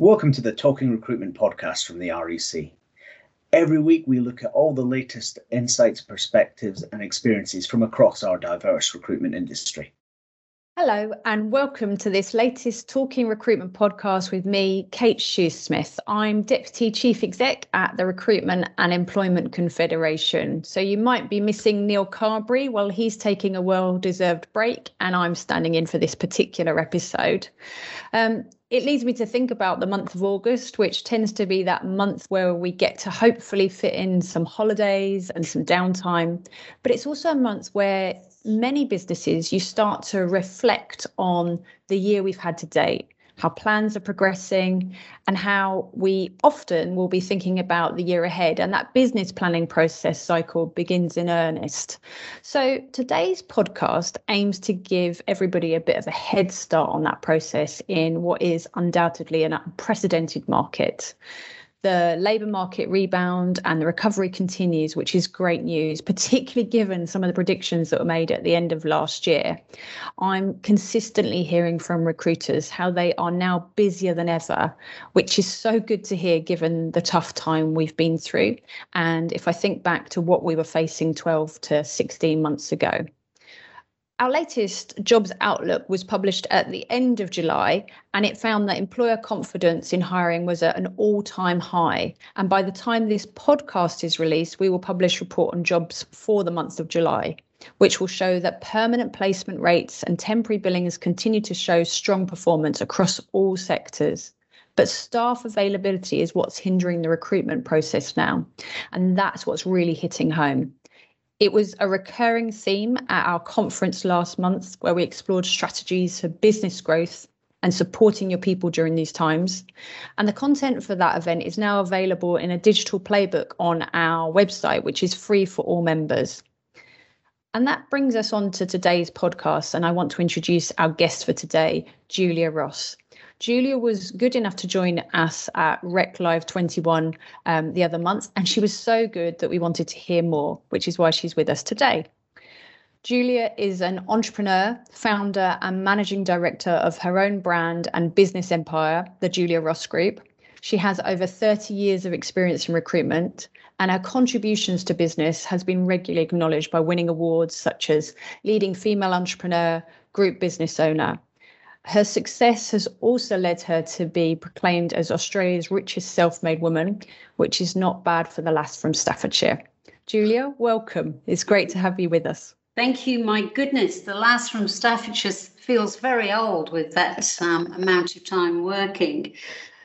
Welcome to the Talking Recruitment podcast from the REC. Every week, we look at all the latest insights, perspectives, and experiences from across our diverse recruitment industry. Hello, and welcome to this latest Talking Recruitment podcast with me, Kate Shoesmith. I'm Deputy Chief Exec at the Recruitment and Employment Confederation. So you might be missing Neil Carberry while he's taking a well deserved break, and I'm standing in for this particular episode. Um, it leads me to think about the month of August, which tends to be that month where we get to hopefully fit in some holidays and some downtime. But it's also a month where many businesses, you start to reflect on the year we've had to date, how plans are progressing, and how we often will be thinking about the year ahead. And that business planning process cycle begins in earnest. So today's podcast aims to give everybody a bit of a head start on that process in what is undoubtedly an unprecedented market the labour market rebound and the recovery continues, which is great news, particularly given some of the predictions that were made at the end of last year. I'm consistently hearing from recruiters how they are now busier than ever, which is so good to hear given the tough time we've been through. And if I think back to what we were facing 12 to 16 months ago. Our latest jobs outlook was published at the end of July, and it found that employer confidence in hiring was at an all time high. And by the time this podcast is released, we will publish a report on jobs for the month of July, which will show that permanent placement rates and temporary billings continue to show strong performance across all sectors. But staff availability is what's hindering the recruitment process now. And that's what's really hitting home. It was a recurring theme at our conference last month where we explored strategies for business growth and supporting your people during these times. And the content for that event is now available in a digital playbook on our website, which is free for all members. And that brings us on to today's podcast. And I want to introduce our guest for today, Julia Ross. Julia was good enough to join us at Rec Live 21 um, the other month, and she was so good that we wanted to hear more, which is why she's with us today. Julia is an entrepreneur, founder, and managing director of her own brand and business empire, the Julia Ross Group. She has over 30 years of experience in recruitment, and her contributions to business has been regularly acknowledged by winning awards such as Leading Female Entrepreneur, Group Business Owner. Her success has also led her to be proclaimed as Australia's richest self made woman, which is not bad for the lass from Staffordshire. Julia, welcome. It's great to have you with us. Thank you. My goodness, the lass from Staffordshire feels very old with that um, amount of time working.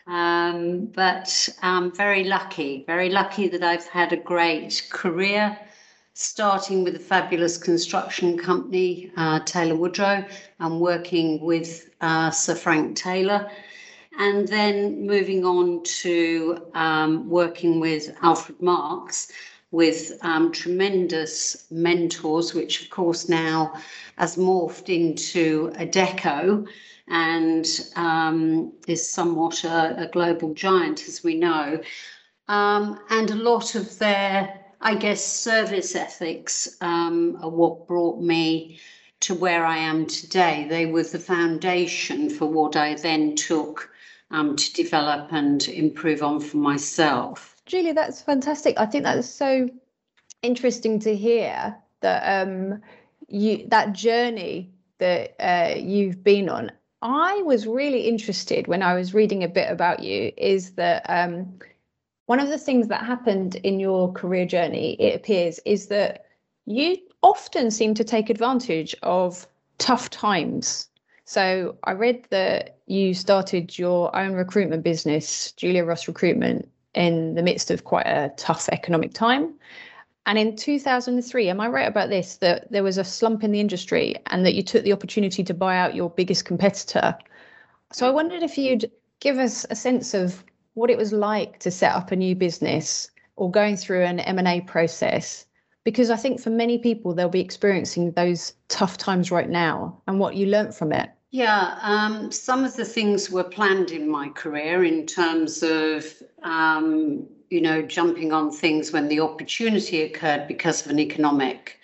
Um, but I'm very lucky, very lucky that I've had a great career starting with a fabulous construction company, uh, Taylor Woodrow, and working with uh, Sir Frank Taylor. And then moving on to um, working with Alfred Marks with um, tremendous mentors, which of course now has morphed into Adecco and um, is somewhat a, a, global giant, as we know. Um, and a lot of their I guess service ethics um, are what brought me to where I am today. They were the foundation for what I then took um, to develop and improve on for myself. Julia, that's fantastic. I think that's so interesting to hear that um, you that journey that uh, you've been on. I was really interested when I was reading a bit about you. Is that um, one of the things that happened in your career journey, it appears, is that you often seem to take advantage of tough times. So I read that you started your own recruitment business, Julia Ross Recruitment, in the midst of quite a tough economic time. And in 2003, am I right about this? That there was a slump in the industry and that you took the opportunity to buy out your biggest competitor. So I wondered if you'd give us a sense of what it was like to set up a new business or going through an M&A process because I think for many people they'll be experiencing those tough times right now and what you learnt from it. Yeah, um, some of the things were planned in my career in terms of, um, you know, jumping on things when the opportunity occurred because of an economic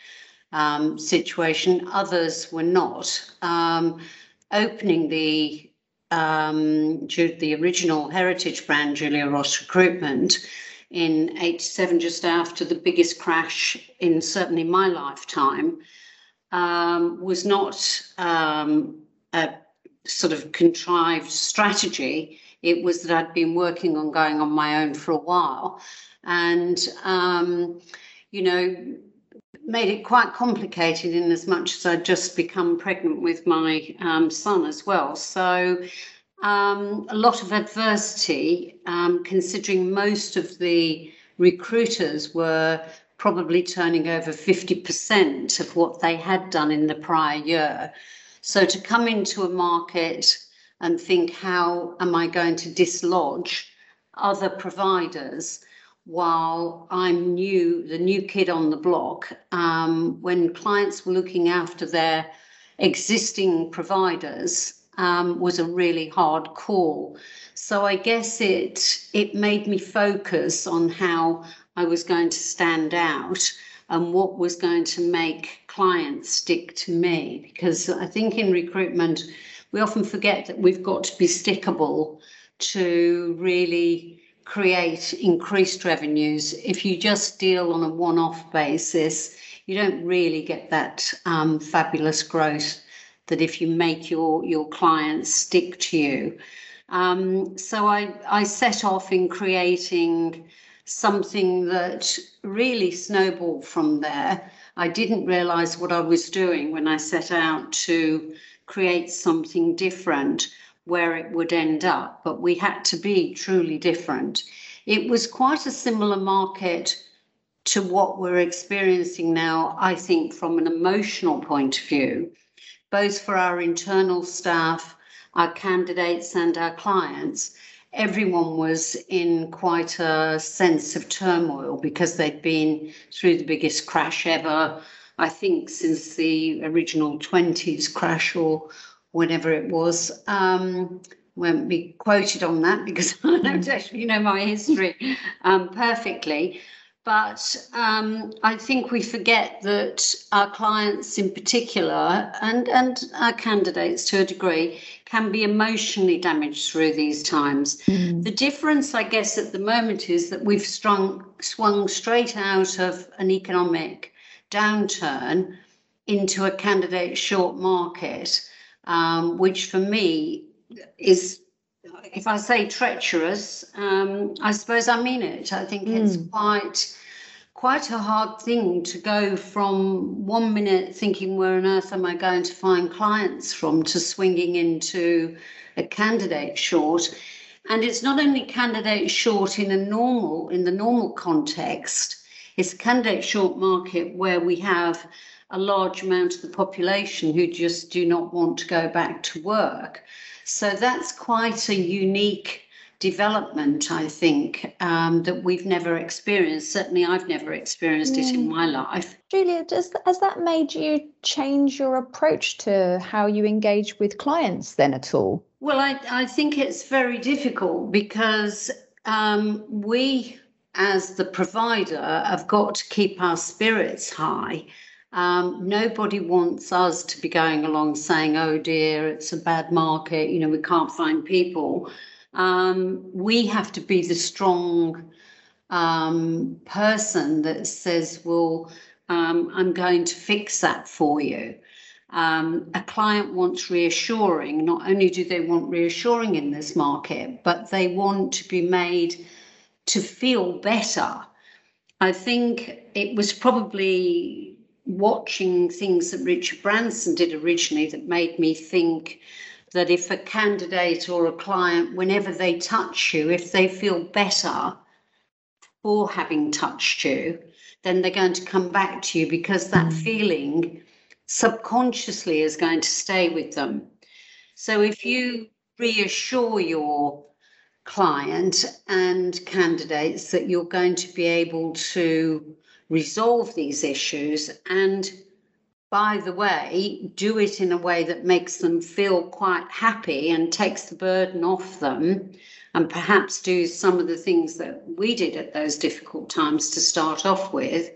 um, situation. Others were not. Um, opening the um, the original heritage brand, Julia Ross Recruitment, in 87, just after the biggest crash in certainly my lifetime, um, was not um, a sort of contrived strategy. It was that I'd been working on going on my own for a while. And, um, you know, made it quite complicated in as much as I'd just become pregnant with my um, son as well. So um, a lot of adversity, um, considering most of the recruiters were probably turning over 50% of what they had done in the prior year. So to come into a market and think, how am I going to dislodge other providers? While I'm new, the new kid on the block, um, when clients were looking after their existing providers, um, was a really hard call. So I guess it it made me focus on how I was going to stand out and what was going to make clients stick to me. Because I think in recruitment, we often forget that we've got to be stickable to really create increased revenues. If you just deal on a one off basis, you don't really get that um, fabulous growth that if you make your, your clients stick to you. Um, so I, I set off in creating something that really snowballed from there. I didn't realize what I was doing when I set out to create something different where it would end up, but we had to be truly different. It was quite a similar market to what we're experiencing now, I think, from an emotional point of view, both for our internal staff, our candidates, and our clients. Everyone was in quite a sense of turmoil because they'd been through the biggest crash ever, I think, since the original 20s crash or whenever it was. Um, won't be quoted on that because I don't mm. actually know my history um, perfectly. But um, I think we forget that our clients, in particular, and, and our candidates to a degree, can be emotionally damaged through these times. Mm. The difference, I guess, at the moment is that we've strung, swung straight out of an economic downturn into a candidate short market um, which for me is, if I say treacherous, um, I suppose I mean it. I think mm. it's hmm. quite quite a hard thing to go from one minute thinking where on earth am I going to find clients from to swinging into a candidate short. And it's not only candidate short in a normal, in the normal context, it's a candidate short market where we have a large amount of the population who just do not want to go back to work. So that's quite a unique development, I think, um, that we've never experienced. Certainly, I've never experienced it in my life. Julia, does, has that made you change your approach to how you engage with clients then at all? Well, I, I think it's very difficult because um, we, as the provider, have got to keep our spirits high. Um, nobody wants us to be going along saying, oh dear, it's a bad market, you know, we can't find people. Um, we have to be the strong um, person that says, well, um, I'm going to fix that for you. Um, a client wants reassuring. Not only do they want reassuring in this market, but they want to be made to feel better. I think it was probably watching things that Richard Branson did originally that made me think that if a candidate or a client, whenever they touch you, if they feel better for having touched you, then they're going to come back to you because that mm. feeling subconsciously is going to stay with them. So if you reassure your client and candidates that you're going to be able to resolve these issues and by the way, do it in a way that makes them feel quite happy and takes the burden off them, and perhaps do some of the things that we did at those difficult times to start off with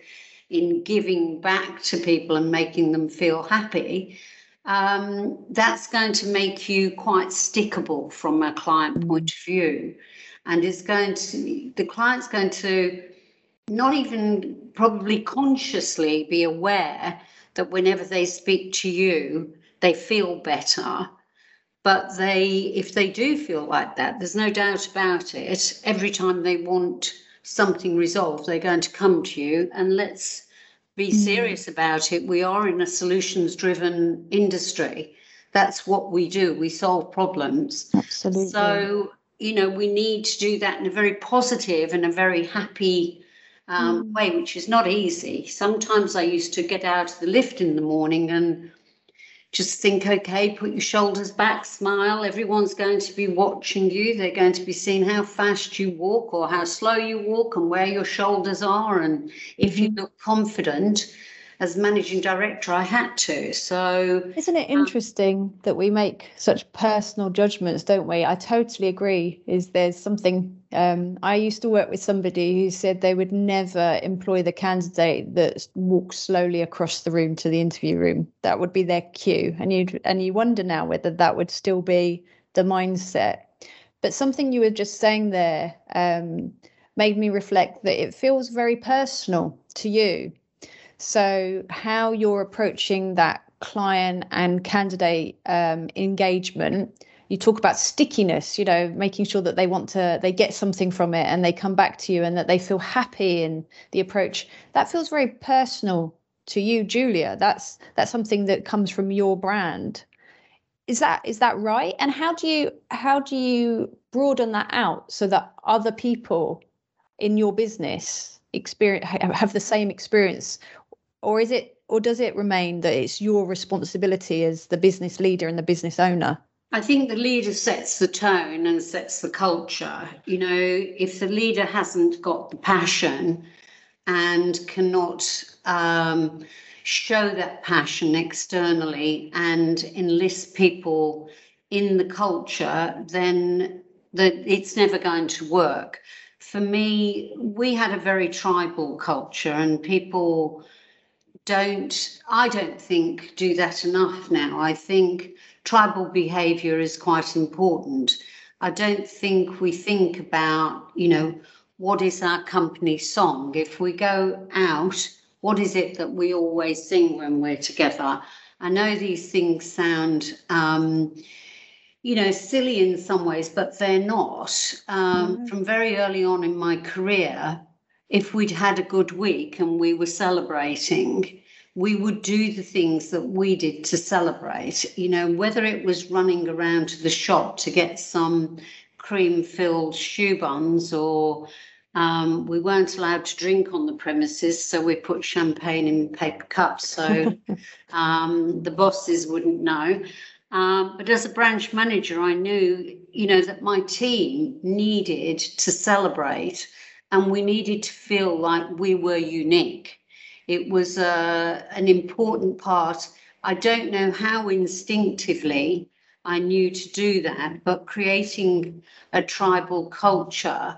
in giving back to people and making them feel happy, um, that's going to make you quite stickable from a client point of view. And is going to, the client's going to not even probably consciously be aware that whenever they speak to you, they feel better. But they, if they do feel like that, there's no doubt about it. Every time they want something resolved, they're going to come to you. And let's be mm. serious about it. We are in a solutions driven industry. That's what we do. We solve problems. Absolutely. So, you know, we need to do that in a very positive and a very happy um, mm. way, which is not easy. Sometimes I used to get out of the lift in the morning and just think, okay, put your shoulders back, smile. Everyone's going to be watching you. They're going to be seeing how fast you walk or how slow you walk and where your shoulders are. And if you mm-hmm. look confident, as managing director, I had to. So, isn't it um, interesting um, that we make such personal judgments, don't we? I totally agree. Is there's something um, I used to work with somebody who said they would never employ the candidate that walks slowly across the room to the interview room. That would be their cue, and you and you wonder now whether that would still be the mindset. But something you were just saying there um, made me reflect that it feels very personal to you so, how you're approaching that client and candidate um, engagement. You talk about stickiness, you know, making sure that they want to, they get something from it and they come back to you and that they feel happy in the approach. That feels very personal to you, Julia. That's that's something that comes from your brand. Is that is that right? And how do you how do you broaden that out so that other people in your business experience have the same experience or is it or does it remain that it's your responsibility as the business leader and the business owner I think the leader sets the tone and sets the culture. You know, if the leader hasn't got the passion and cannot um, show that passion externally and enlist people in the culture, then the, it's never going to work. For me, we had a very tribal culture, and people don't, I don't think, do that enough now. I think tribal behavior is quite important. I don't think we think about, you know, what is our company song? If we go out, what is it that we always sing when we're together? I know these things sound, um, you know, silly in some ways, but they're not. Um, mm-hmm. From very early on in my career, if we'd had a good week and we were celebrating, we would do the things that we did to celebrate. You know, whether it was running around to the shop to get some cream filled choux buns or um, we weren't allowed to drink on the premises, so we put champagne in paper cups so um, the bosses wouldn't know. Um, but as a branch manager, I knew, you know, that my team needed to celebrate and we needed to feel like we were unique. It was uh, an important part. I don't know how instinctively I knew to do that, but creating a tribal culture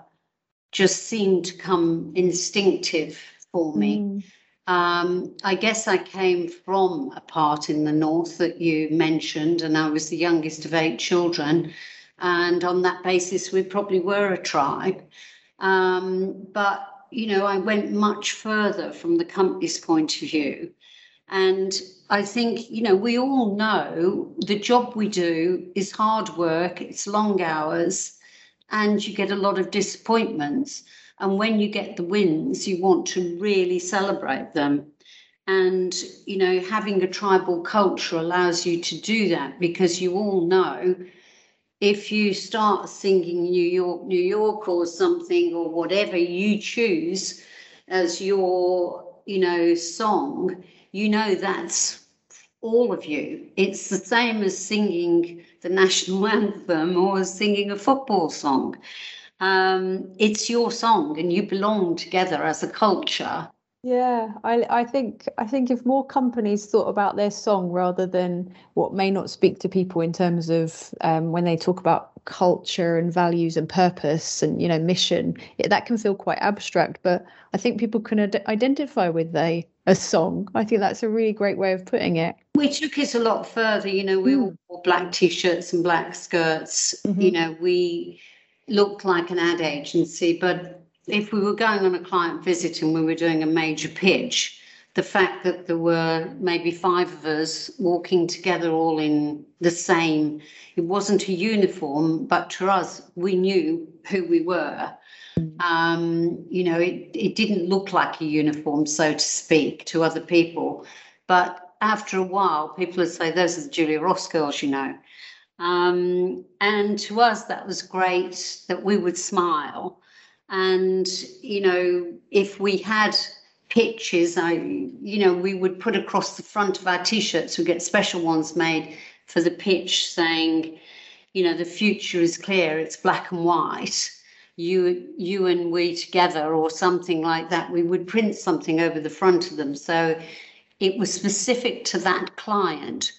just seemed to come instinctive for me. Mm. Um, I guess I came from a part in the north that you mentioned, and I was the youngest of eight children. And on that basis, we probably were a tribe. Um, but, you know, I went much further from the company's point of view. And I think, you know, we all know the job we do is hard work, it's long hours, and you get a lot of disappointments. And when you get the wins, you want to really celebrate them. And, you know, having a tribal culture allows you to do that because you all know if you start singing New York, New York or something or whatever you choose as your, you know, song, you know that's all of you. It's the same as singing the national anthem or singing a football song. Um, it's your song and you belong together as a culture yeah, I I think I think if more companies thought about their song rather than what may not speak to people in terms of um, when they talk about culture and values and purpose and you know mission it, that can feel quite abstract but i think people can ad- identify with a a song i think that's a really great way of putting it we took it a lot further you know we mm. all wore black t-shirts and black skirts mm-hmm. you know we looked like an ad agency but if we were going on a client visit and we were doing a major pitch the fact that there were maybe five of us walking together all in the same it wasn't a uniform but to us we knew who we were. Um, you know it, it didn't look like a uniform so to speak to other people. But after a while people would say those are the julia ross girls you know. Um, and to us that was great that we would smile and you know if we had pitches. I, you know, we would put across the front of our t-shirts. We get special ones made for the pitch, saying, you know, the future is clear. It's black and white. You, you and we together, or something like that. We would print something over the front of them, so it was specific to that client.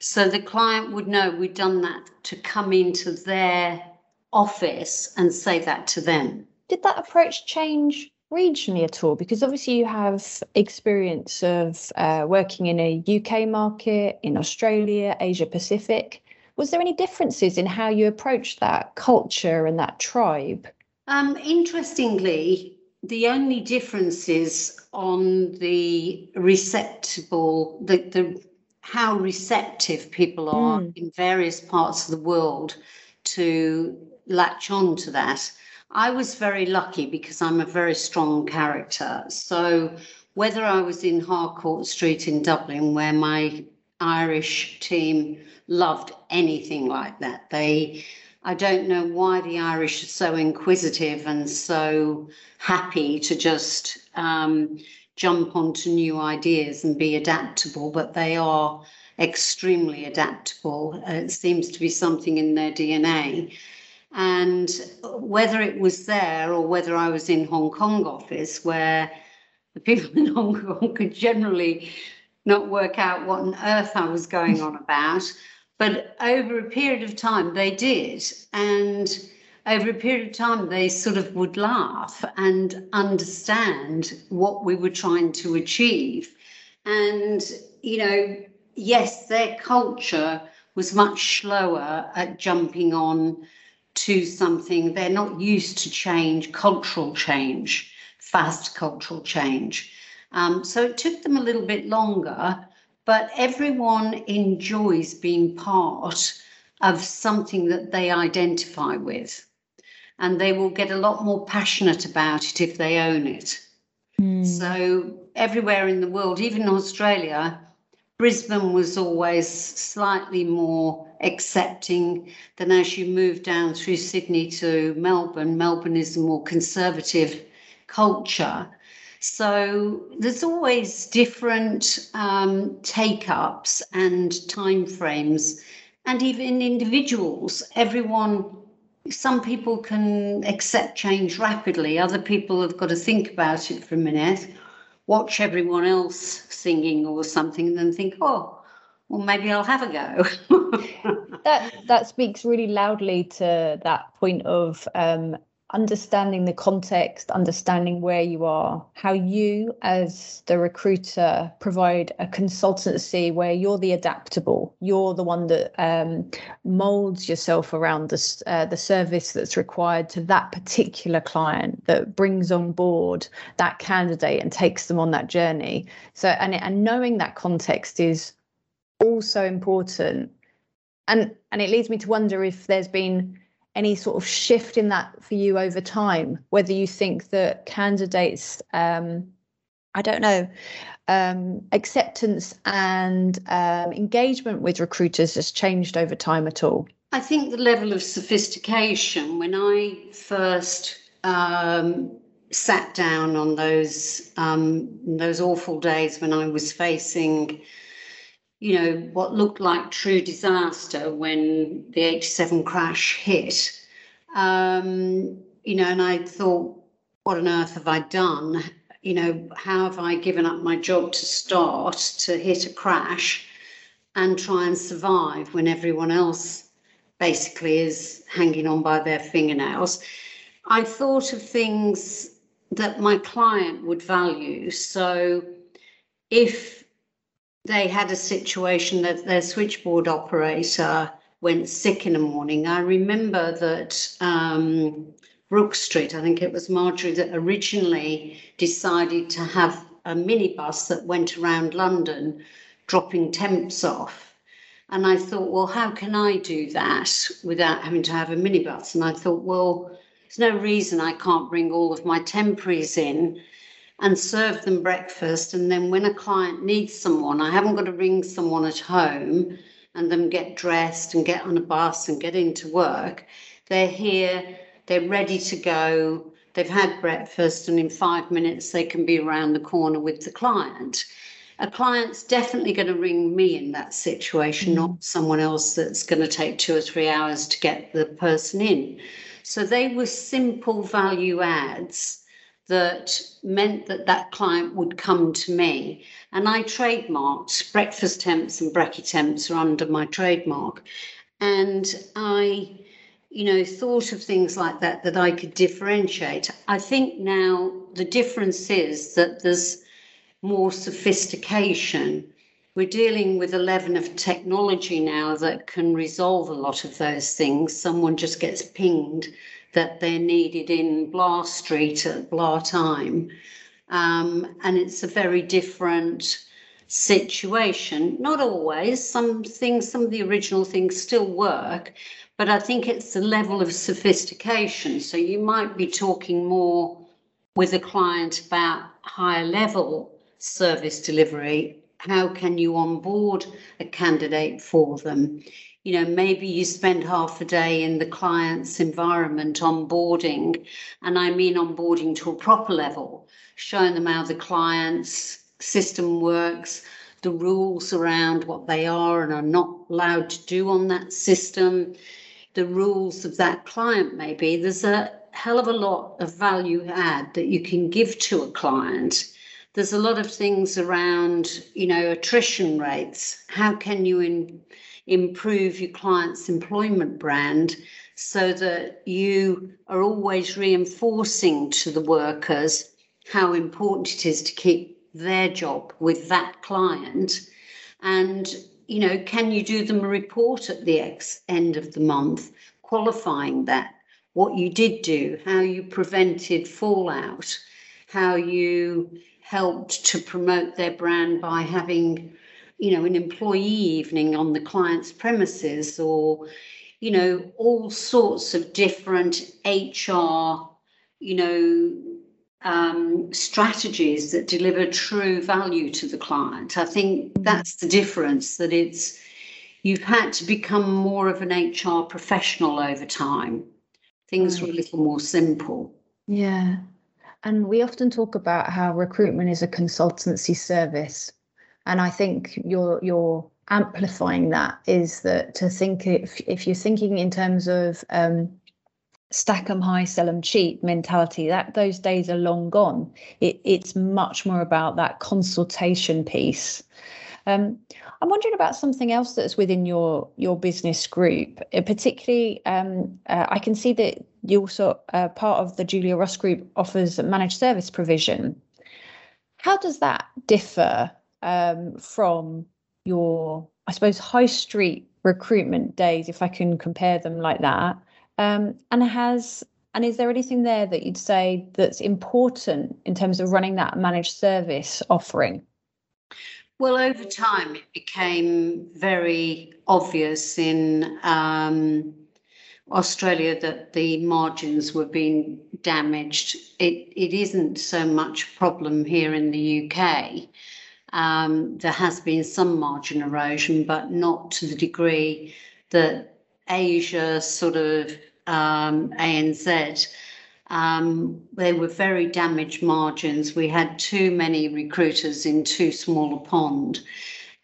So the client would know we'd done that to come into their office and say that to them. Did that approach change regionally at all? Because obviously you have experience of uh, working in a UK market, in Australia, Asia Pacific. Was there any differences in how you approached that culture and that tribe? Um, interestingly, the only differences on the receptible, the, the how receptive people are mm. in various parts of the world to latch on to that I was very lucky because I'm a very strong character. So whether I was in Harcourt Street in Dublin, where my Irish team loved anything like that, they I don't know why the Irish are so inquisitive and so happy to just um, jump onto new ideas and be adaptable, but they are extremely adaptable. Uh, it seems to be something in their DNA. And whether it was there or whether I was in Hong Kong office, where the people in Hong Kong could generally not work out what on earth I was going on about. But over a period of time, they did. And over a period of time, they sort of would laugh and understand what we were trying to achieve. And, you know, yes, their culture was much slower at jumping on to something they're not used to change, cultural change, fast cultural change. Um, so it took them a little bit longer, but everyone enjoys being part of something that they identify with. And they will get a lot more passionate about it if they own it. Mm. So, everywhere in the world, even in Australia, Brisbane was always slightly more accepting than as you move down through Sydney to Melbourne. Melbourne is a more conservative culture. So there's always different um, take ups and timeframes, and even individuals. Everyone, some people can accept change rapidly, other people have got to think about it for a minute watch everyone else singing or something and then think, oh, well, maybe I'll have a go. that that speaks really loudly to that point of um, understanding the context, understanding where you are, how you, as the recruiter, provide a consultancy where you're the adaptable, you're the one that um, molds yourself around the, uh, the service that's required to that particular client, that brings on board that candidate and takes them on that journey. So, and, and knowing that context is also important. And, and it leads me to wonder if there's been any sort of shift in that for you over time? Whether you think that candidates, um, I don't know, um, acceptance and um, engagement with recruiters has changed over time at all? I think the level of sophistication when I first um, sat down on those um, those awful days when I was facing you know, what looked like true disaster when the 87 crash hit. Um, you know, and I thought, what on earth have I done? You know, how have I given up my job to start to hit a crash and try and survive when everyone else basically is hanging on by their fingernails. I thought of things that my client would value. So if they had a situation that their switchboard operator went sick in the morning, I remember that um, Brook Street, I think it was Margery that originally decided to have a minibus that went around London dropping temps off. And I thought, well, how can I do that without having to have a minibus? And I thought, well, there's no reason I can't bring all of my temporaries in and serve them breakfast. And then when a client needs someone, I haven't got to ring someone at home and them get dressed and get on a bus and get into work. They're here, they're ready to go, they've had breakfast, and in five minutes they can be around the corner with the client. A client's definitely going to ring me in that situation, mm. not someone else that's going to take two or three hours to get the person in. So they were simple value adds that meant that that client would come to me. And I trademarked breakfast temps and brekkie temps are under my trademark. And I, you know, thought of things like that that I could differentiate. I think now the difference is that there's more sophistication. We're dealing with a level of technology now that can resolve a lot of those things. Someone just gets pinged that they're needed in Blah Street at Blah time. Um, and it's a very different situation. Not always, some things, some of the original things still work, but I think it's the level of sophistication. So you might be talking more with a client about higher level service delivery. How can you onboard a candidate for them? You know, maybe you spend half a day in the client's environment onboarding, and I mean onboarding to a proper level, showing them how the client's system works, the rules around what they are and are not allowed to do on that system, the rules of that client, maybe. There's a hell of a lot of value add that you can give to a client. There's a lot of things around, you know, attrition rates. How can you in, improve your client's employment brand so that you are always reinforcing to the workers how important it is to keep their job with that client. And you know can you do them a report at the ex- end of the month qualifying that? What you did do how you prevented fallout how you helped to promote their brand by having you know, an employee evening on the client's premises or, you know, all sorts of different HR, you know, um, strategies that deliver true value to the client. I think mm-hmm. that's the difference that it's you've had to become more of an HR professional over time. Things were a little more simple. Yeah. And we often talk about how recruitment is a consultancy service and I think you're you're amplifying that is that to think if if you're thinking in terms of um, stack them high, sell them cheap mentality, that those days are long gone. It, it's much more about that consultation piece. Um, I'm wondering about something else that's within your your business group, uh, particularly. Um, uh, I can see that you also uh, part of the Julia Ross Group offers managed service provision. How does that differ um, from your, I suppose, high street recruitment days, if I can compare them like that? Um, and has and is there anything there that you'd say that's important in terms of running that managed service offering? Well, over time, it became very obvious in um, Australia that the margins were being damaged. It, it isn't so much a problem here in the UK. Um, there has been some margin erosion, but not to the degree that Asia, sort of um, ANZ, um, they were very damaged margins. We had too many recruiters in too small a pond.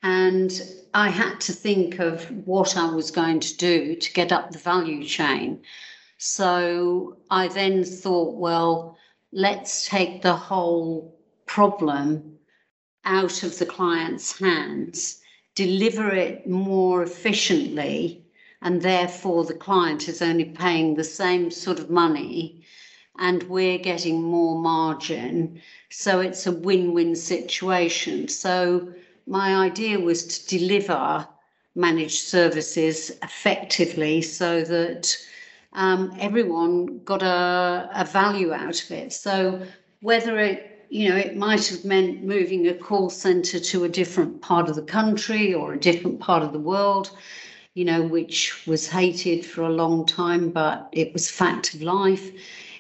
And I had to think of what I was going to do to get up the value chain. So I then thought, well, let's take the whole problem out of the client's hands, deliver it more efficiently, and therefore the client is only paying the same sort of money and we're getting more margin. So it's a win win situation. So my idea was to deliver managed services effectively so that um, everyone got a, a value out of it. So whether it, you know, it might have meant moving a call center to a different part of the country or a different part of the world, you know, which was hated for a long time, but it was fact of life.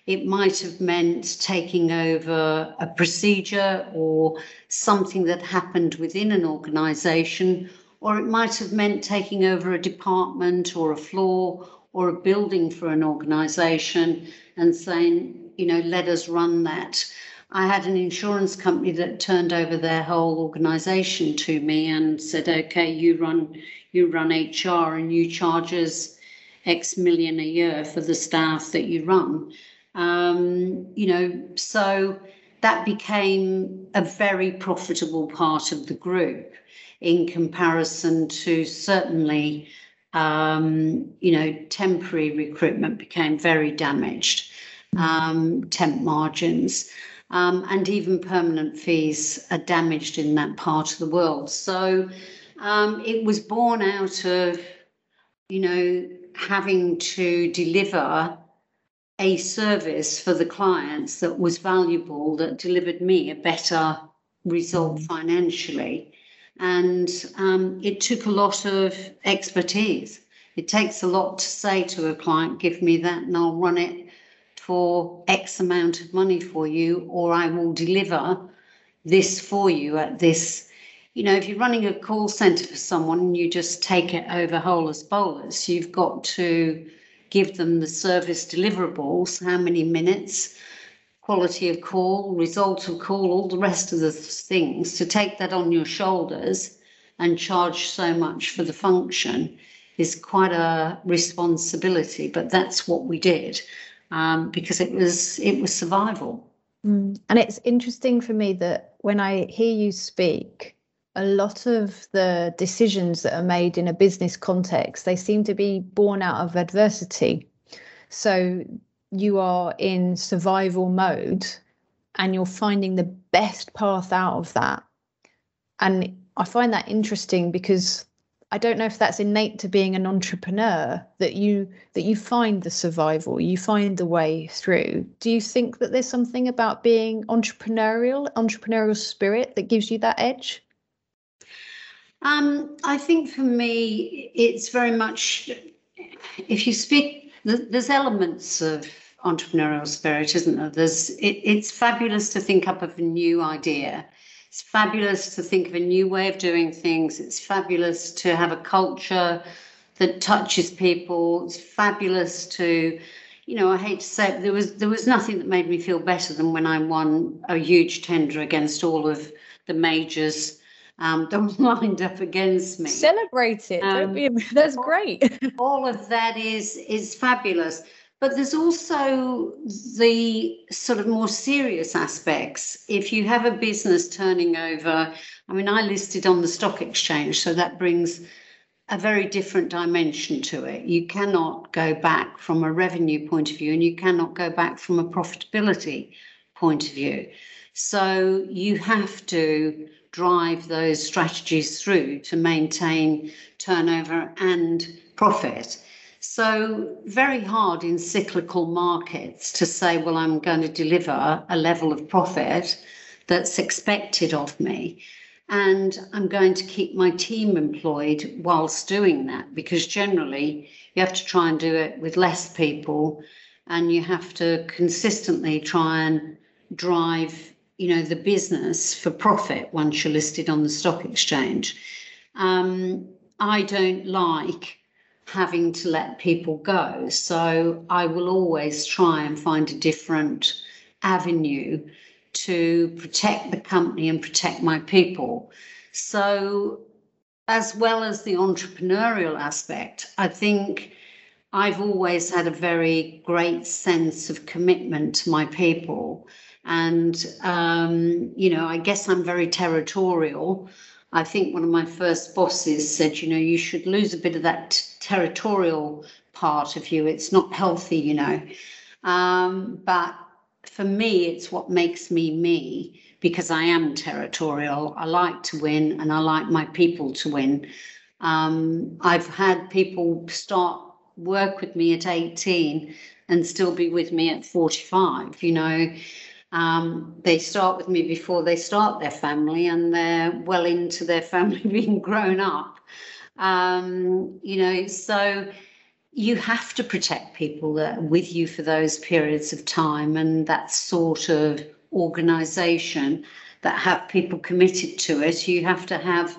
It might have meant taking over a procedure or something that happened within an organization, or it might have meant taking over a department or a floor or a building for an organization and saying, you know, let us run that. I had an insurance company that turned over their whole organization to me and said, okay, you run you run HR and you charge us X million a year for the staff that you run. Um, you know, so that became a very profitable part of the group in comparison to certainly um, you know, temporary recruitment became very damaged, um, temp margins, um, and even permanent fees are damaged in that part of the world. So um, it was born out of, you know, having to deliver a service for the clients that was valuable, that delivered me a better result mm. financially. And um, it took a lot of expertise. It takes a lot to say to a client, give me that and I'll run it for X amount of money for you, or I will deliver this for you at this. You know, if you're running a call center for someone and you just take it over holus bolus, you've got to give them the service deliverables, how many minutes, quality of call, result of call, all the rest of the things, to take that on your shoulders and charge so much for the function is quite a responsibility. But that's what we did um, because it was it was survival. Mm. And it's interesting for me that when I hear you speak, a lot of the decisions that are made in a business context they seem to be born out of adversity. So you are in survival mode and you're finding the best path out of that. And I find that interesting because I don't know if that's innate to being an entrepreneur that you that you find the survival, you find the way through. Do you think that there's something about being entrepreneurial, entrepreneurial spirit that gives you that edge? Um, I think for me, it's very much if you speak, there's elements of entrepreneurial spirit, isn't there? There's it, it's fabulous to think up of a new idea. It's fabulous to think of a new way of doing things. It's fabulous to have a culture that touches people. It's fabulous to, you know, I hate to say it, there was there was nothing that made me feel better than when I won a huge tender against all of the majors um, that lined up against me. Celebrate it. Um, be, that's great. all of that is is fabulous. But there's also the sort of more serious aspects. If you have a business turning over, I mean, I listed on the stock exchange, so that brings a very different dimension to it. You cannot go back from a revenue point of view, and you cannot go back from a profitability point of view. So you have to drive those strategies through to maintain turnover and profit. So, very hard in cyclical markets to say, well, I'm going to deliver a level of profit that's expected of me. And I'm going to keep my team employed whilst doing that because generally you have to try and do it with less people and you have to consistently try and drive you know the business for profit once you're listed on the stock exchange um, i don't like having to let people go. So I will always try and find a different avenue to protect the company and protect my people. So, as well as the entrepreneurial aspect, I think I've always had a very great sense of commitment to my people. And, um, you know, I guess I'm very territorial. I think one of my first bosses said, you know, you should lose a bit of that territorial part of you. It's not healthy, you know. Um, but for me, it's what makes me me because I am territorial. I like to win and I like my people to win. Um, I've had people start work with me at 18 and still be with me at 45, you know. Um, they start with me before they start their family and they're well into their family being grown up. Um, you know, so you have to protect people that are with you for those periods of time and that sort of organization that have people committed to it. You have to have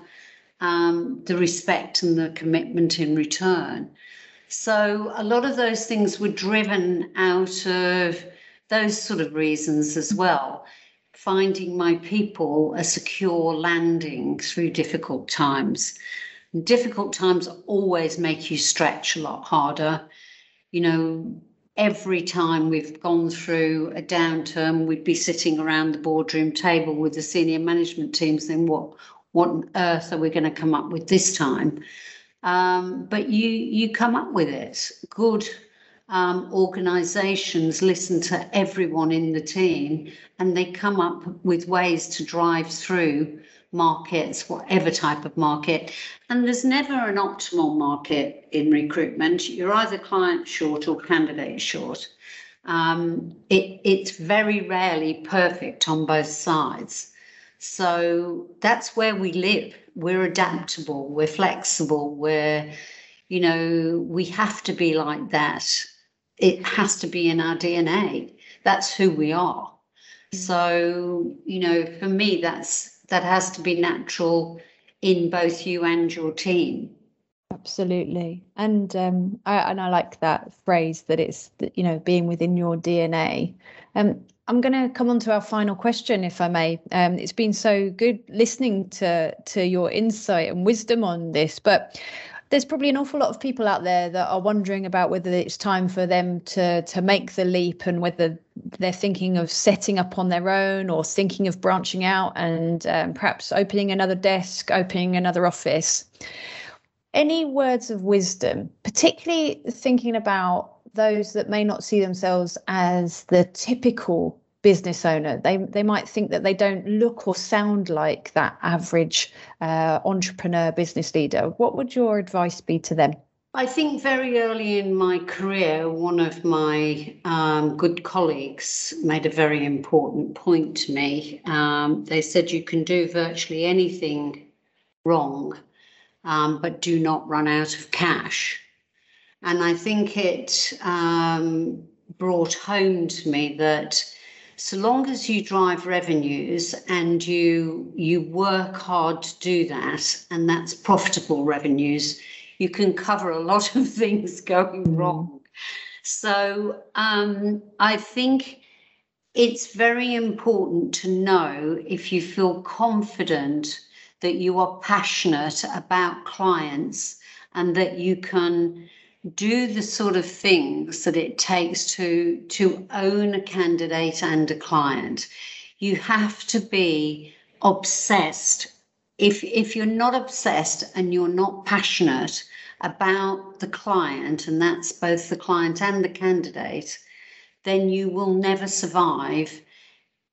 um, the respect and the commitment in return. So a lot of those things were driven out of those sort of reasons as well. Finding my people a secure landing through difficult times. Difficult times always make you stretch a lot harder. You know, every time we've gone through a downturn, we'd be sitting around the boardroom table with the senior management teams, saying, what, what on earth are we going to come up with this time? Um, but you you come up with it. Good um, organisations listen to everyone in the team, and they come up with ways to drive through markets, whatever type of market. And there's never an optimal market in recruitment. You're either client short or candidate short. Um, it, it's very rarely perfect on both sides. So that's where we live. We're adaptable, we're flexible, we're, you know, we have to be like that. It has to be in our DNA. That's who we are. So, you know, for me, that's that has to be natural in both you and your team. Absolutely, and um, I and I like that phrase that it's you know being within your DNA. Um, I'm going to come on to our final question, if I may. Um, it's been so good listening to to your insight and wisdom on this, but there's probably an awful lot of people out there that are wondering about whether it's time for them to to make the leap and whether they're thinking of setting up on their own or thinking of branching out and um, perhaps opening another desk, opening another office. Any words of wisdom, particularly thinking about those that may not see themselves as the typical business owner. They they might think that they don't look or sound like that average uh, entrepreneur business leader. What would your advice be to them? I think very early in my career, one of my um, good colleagues made a very important point to me. Um, they said you can do virtually anything wrong, um, but do not run out of cash. And I think it um, brought home to me that so long as you drive revenues and you you work hard to do that and that's profitable revenues you can cover a lot of things going mm. wrong so um, i think it's very important to know if you feel confident that you are passionate about clients and that you can do the sort of things that it takes to to own a candidate and a client. You have to be obsessed. If if you're not obsessed and you're not passionate about the client and that's both the client and the candidate then you will never survive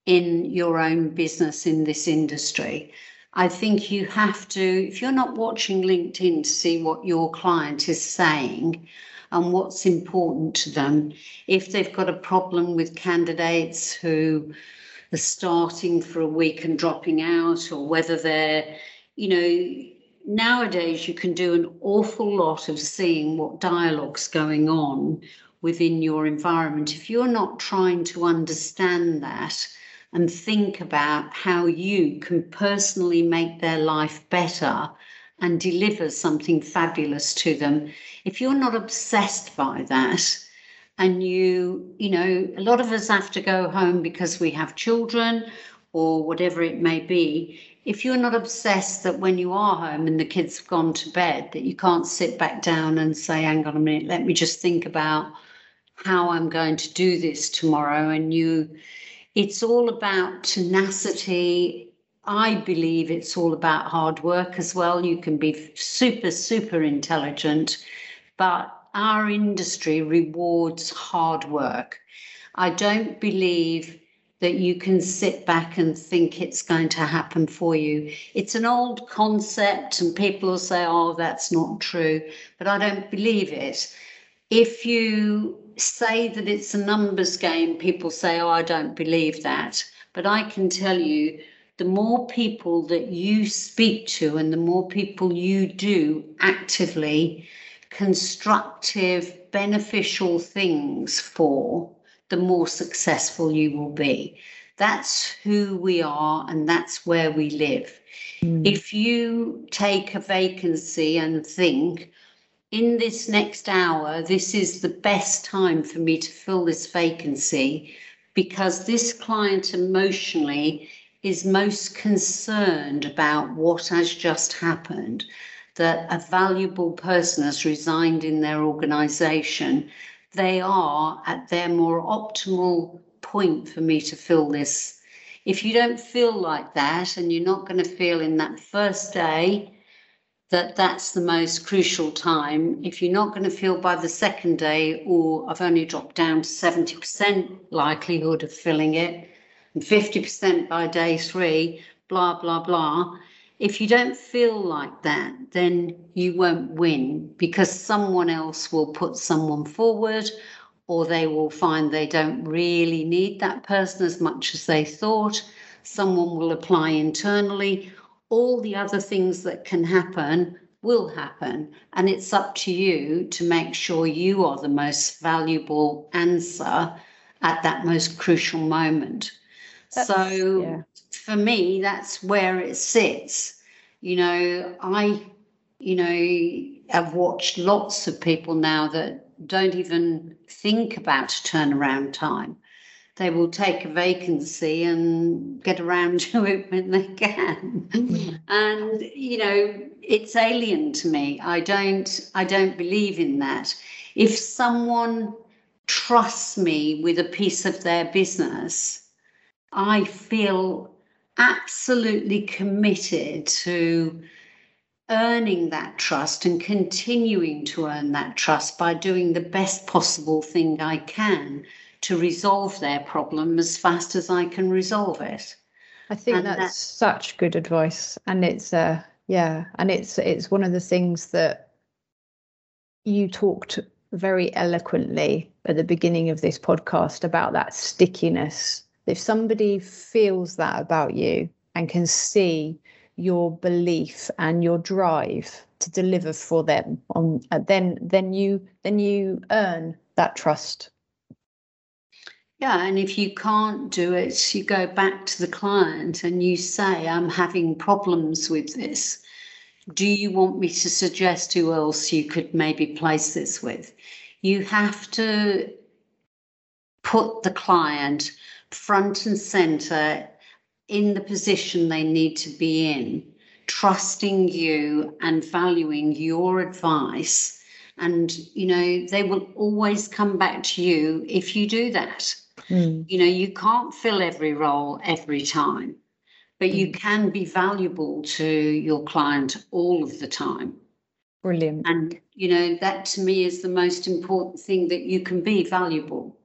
in your own business in this industry I think you have to, if you're not watching LinkedIn to see what your client is saying and what's important to them, if they've got a problem with candidates who are starting for a week and dropping out, or whether they're, you know, nowadays you can do an awful lot of seeing what dialogue's going on within your environment. If you're not trying to understand that, and think about how you can personally make their life better and deliver something fabulous to them. If you're not obsessed by that, and you, you know, a lot of us have to go home because we have children or whatever it may be. If you're not obsessed that when you are home and the kids have gone to bed, that you can't sit back down and say, hang on a minute, let me just think about how I'm going to do this tomorrow. And you, it's all about tenacity, I believe it's all about hard work as well. You can be super, super intelligent, but our industry rewards hard work. I don't believe that you can sit back and think it's going to happen for you. It's an old concept, and people will say, oh, that's not true, but I don't believe it. If you say that it's a numbers game, people say, oh, I don't believe that. But I can tell you, the more people that you speak to and the more people you do actively constructive, beneficial things for, the more successful you will be. That's who we are and that's where we live. Mm. If you take a vacancy and think, in this next hour, this is the best time for me to fill this vacancy because this client emotionally is most concerned about what has just happened, that a valuable person has resigned in their organization they are at their more optimal point for me to fill this. If you don't feel like that, and you're not going to feel in that first day that that's the most crucial time, if you're not going to feel by the second day, or I've only dropped down to 70% likelihood of filling it, and 50% by day three, blah, blah, blah, if you don't feel like that, then you won't win because someone else will put someone forward or they will find they don't really need that person as much as they thought. Someone will apply internally. All the other things that can happen will happen. And it's up to you to make sure you are the most valuable answer at that most crucial moment. That's, so yeah for me, that's where it sits. You know, I, you know, have watched lots of people now that don't even think about turnaround time. They will take a vacancy and get around to it when they can. and, you know, it's alien to me. I don't I don't believe in that. If someone trusts me with a piece of their business, I feel absolutely committed to earning that trust and continuing to earn that trust by doing the best possible thing I can to resolve their problem as fast as I can resolve it. I think and that's, that's such good advice and it's uh yeah and it's it's one of the things that you talked very eloquently at the beginning of this podcast about that stickiness if somebody feels that about you and can see your belief and your drive to deliver for them on uh, then then you then you earn that trust yeah and if you can't do it you go back to the client and you say i'm having problems with this do you want me to suggest who else you could maybe place this with you have to put the client front and center in the position they need to be in, trusting you and valuing your advice. And, you know, they will always come back to you if you do that. Mm. You know, you can't fill every role every time, but you hmm. can be valuable to your client all of the time. Brilliant. And, you know, that to me is the most important thing that you can be valuable.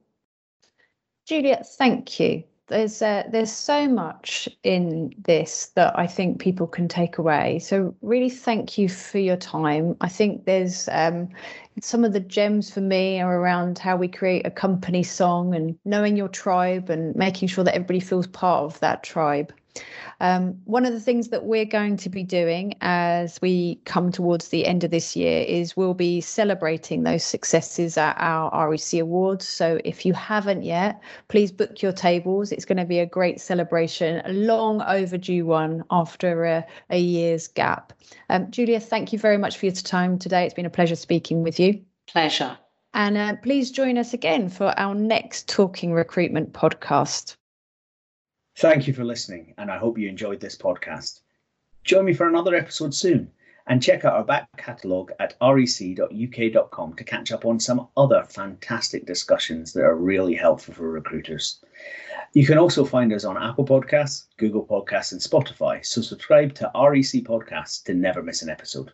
Juliet, thank you. There's uh, there's so much in this that I think people can take away. So really, thank you for your time. I think there's um, some of the gems for me are around how we create a company song and knowing your tribe and making sure that everybody feels part of that tribe. Um, one of the things that we're going to be doing as we come towards the end of this year is we'll be celebrating those successes at our REC Awards. So if you haven't yet, please book your tables. It's going to be a great celebration, a long overdue one after a, a year's gap. Um, Julia, thank you very much for your time today. It's been a pleasure speaking with you. Pleasure. And uh, please join us again for our next Talking Recruitment podcast. Thank you for listening, and I hope you enjoyed this podcast. Join me for another episode soon, and check out our back catalogue at rec.uk.com to catch up on some other fantastic discussions that are really helpful for recruiters. You can also find us on Apple Podcasts, Google Podcasts, and Spotify, so subscribe to REC Podcasts to never miss an episode.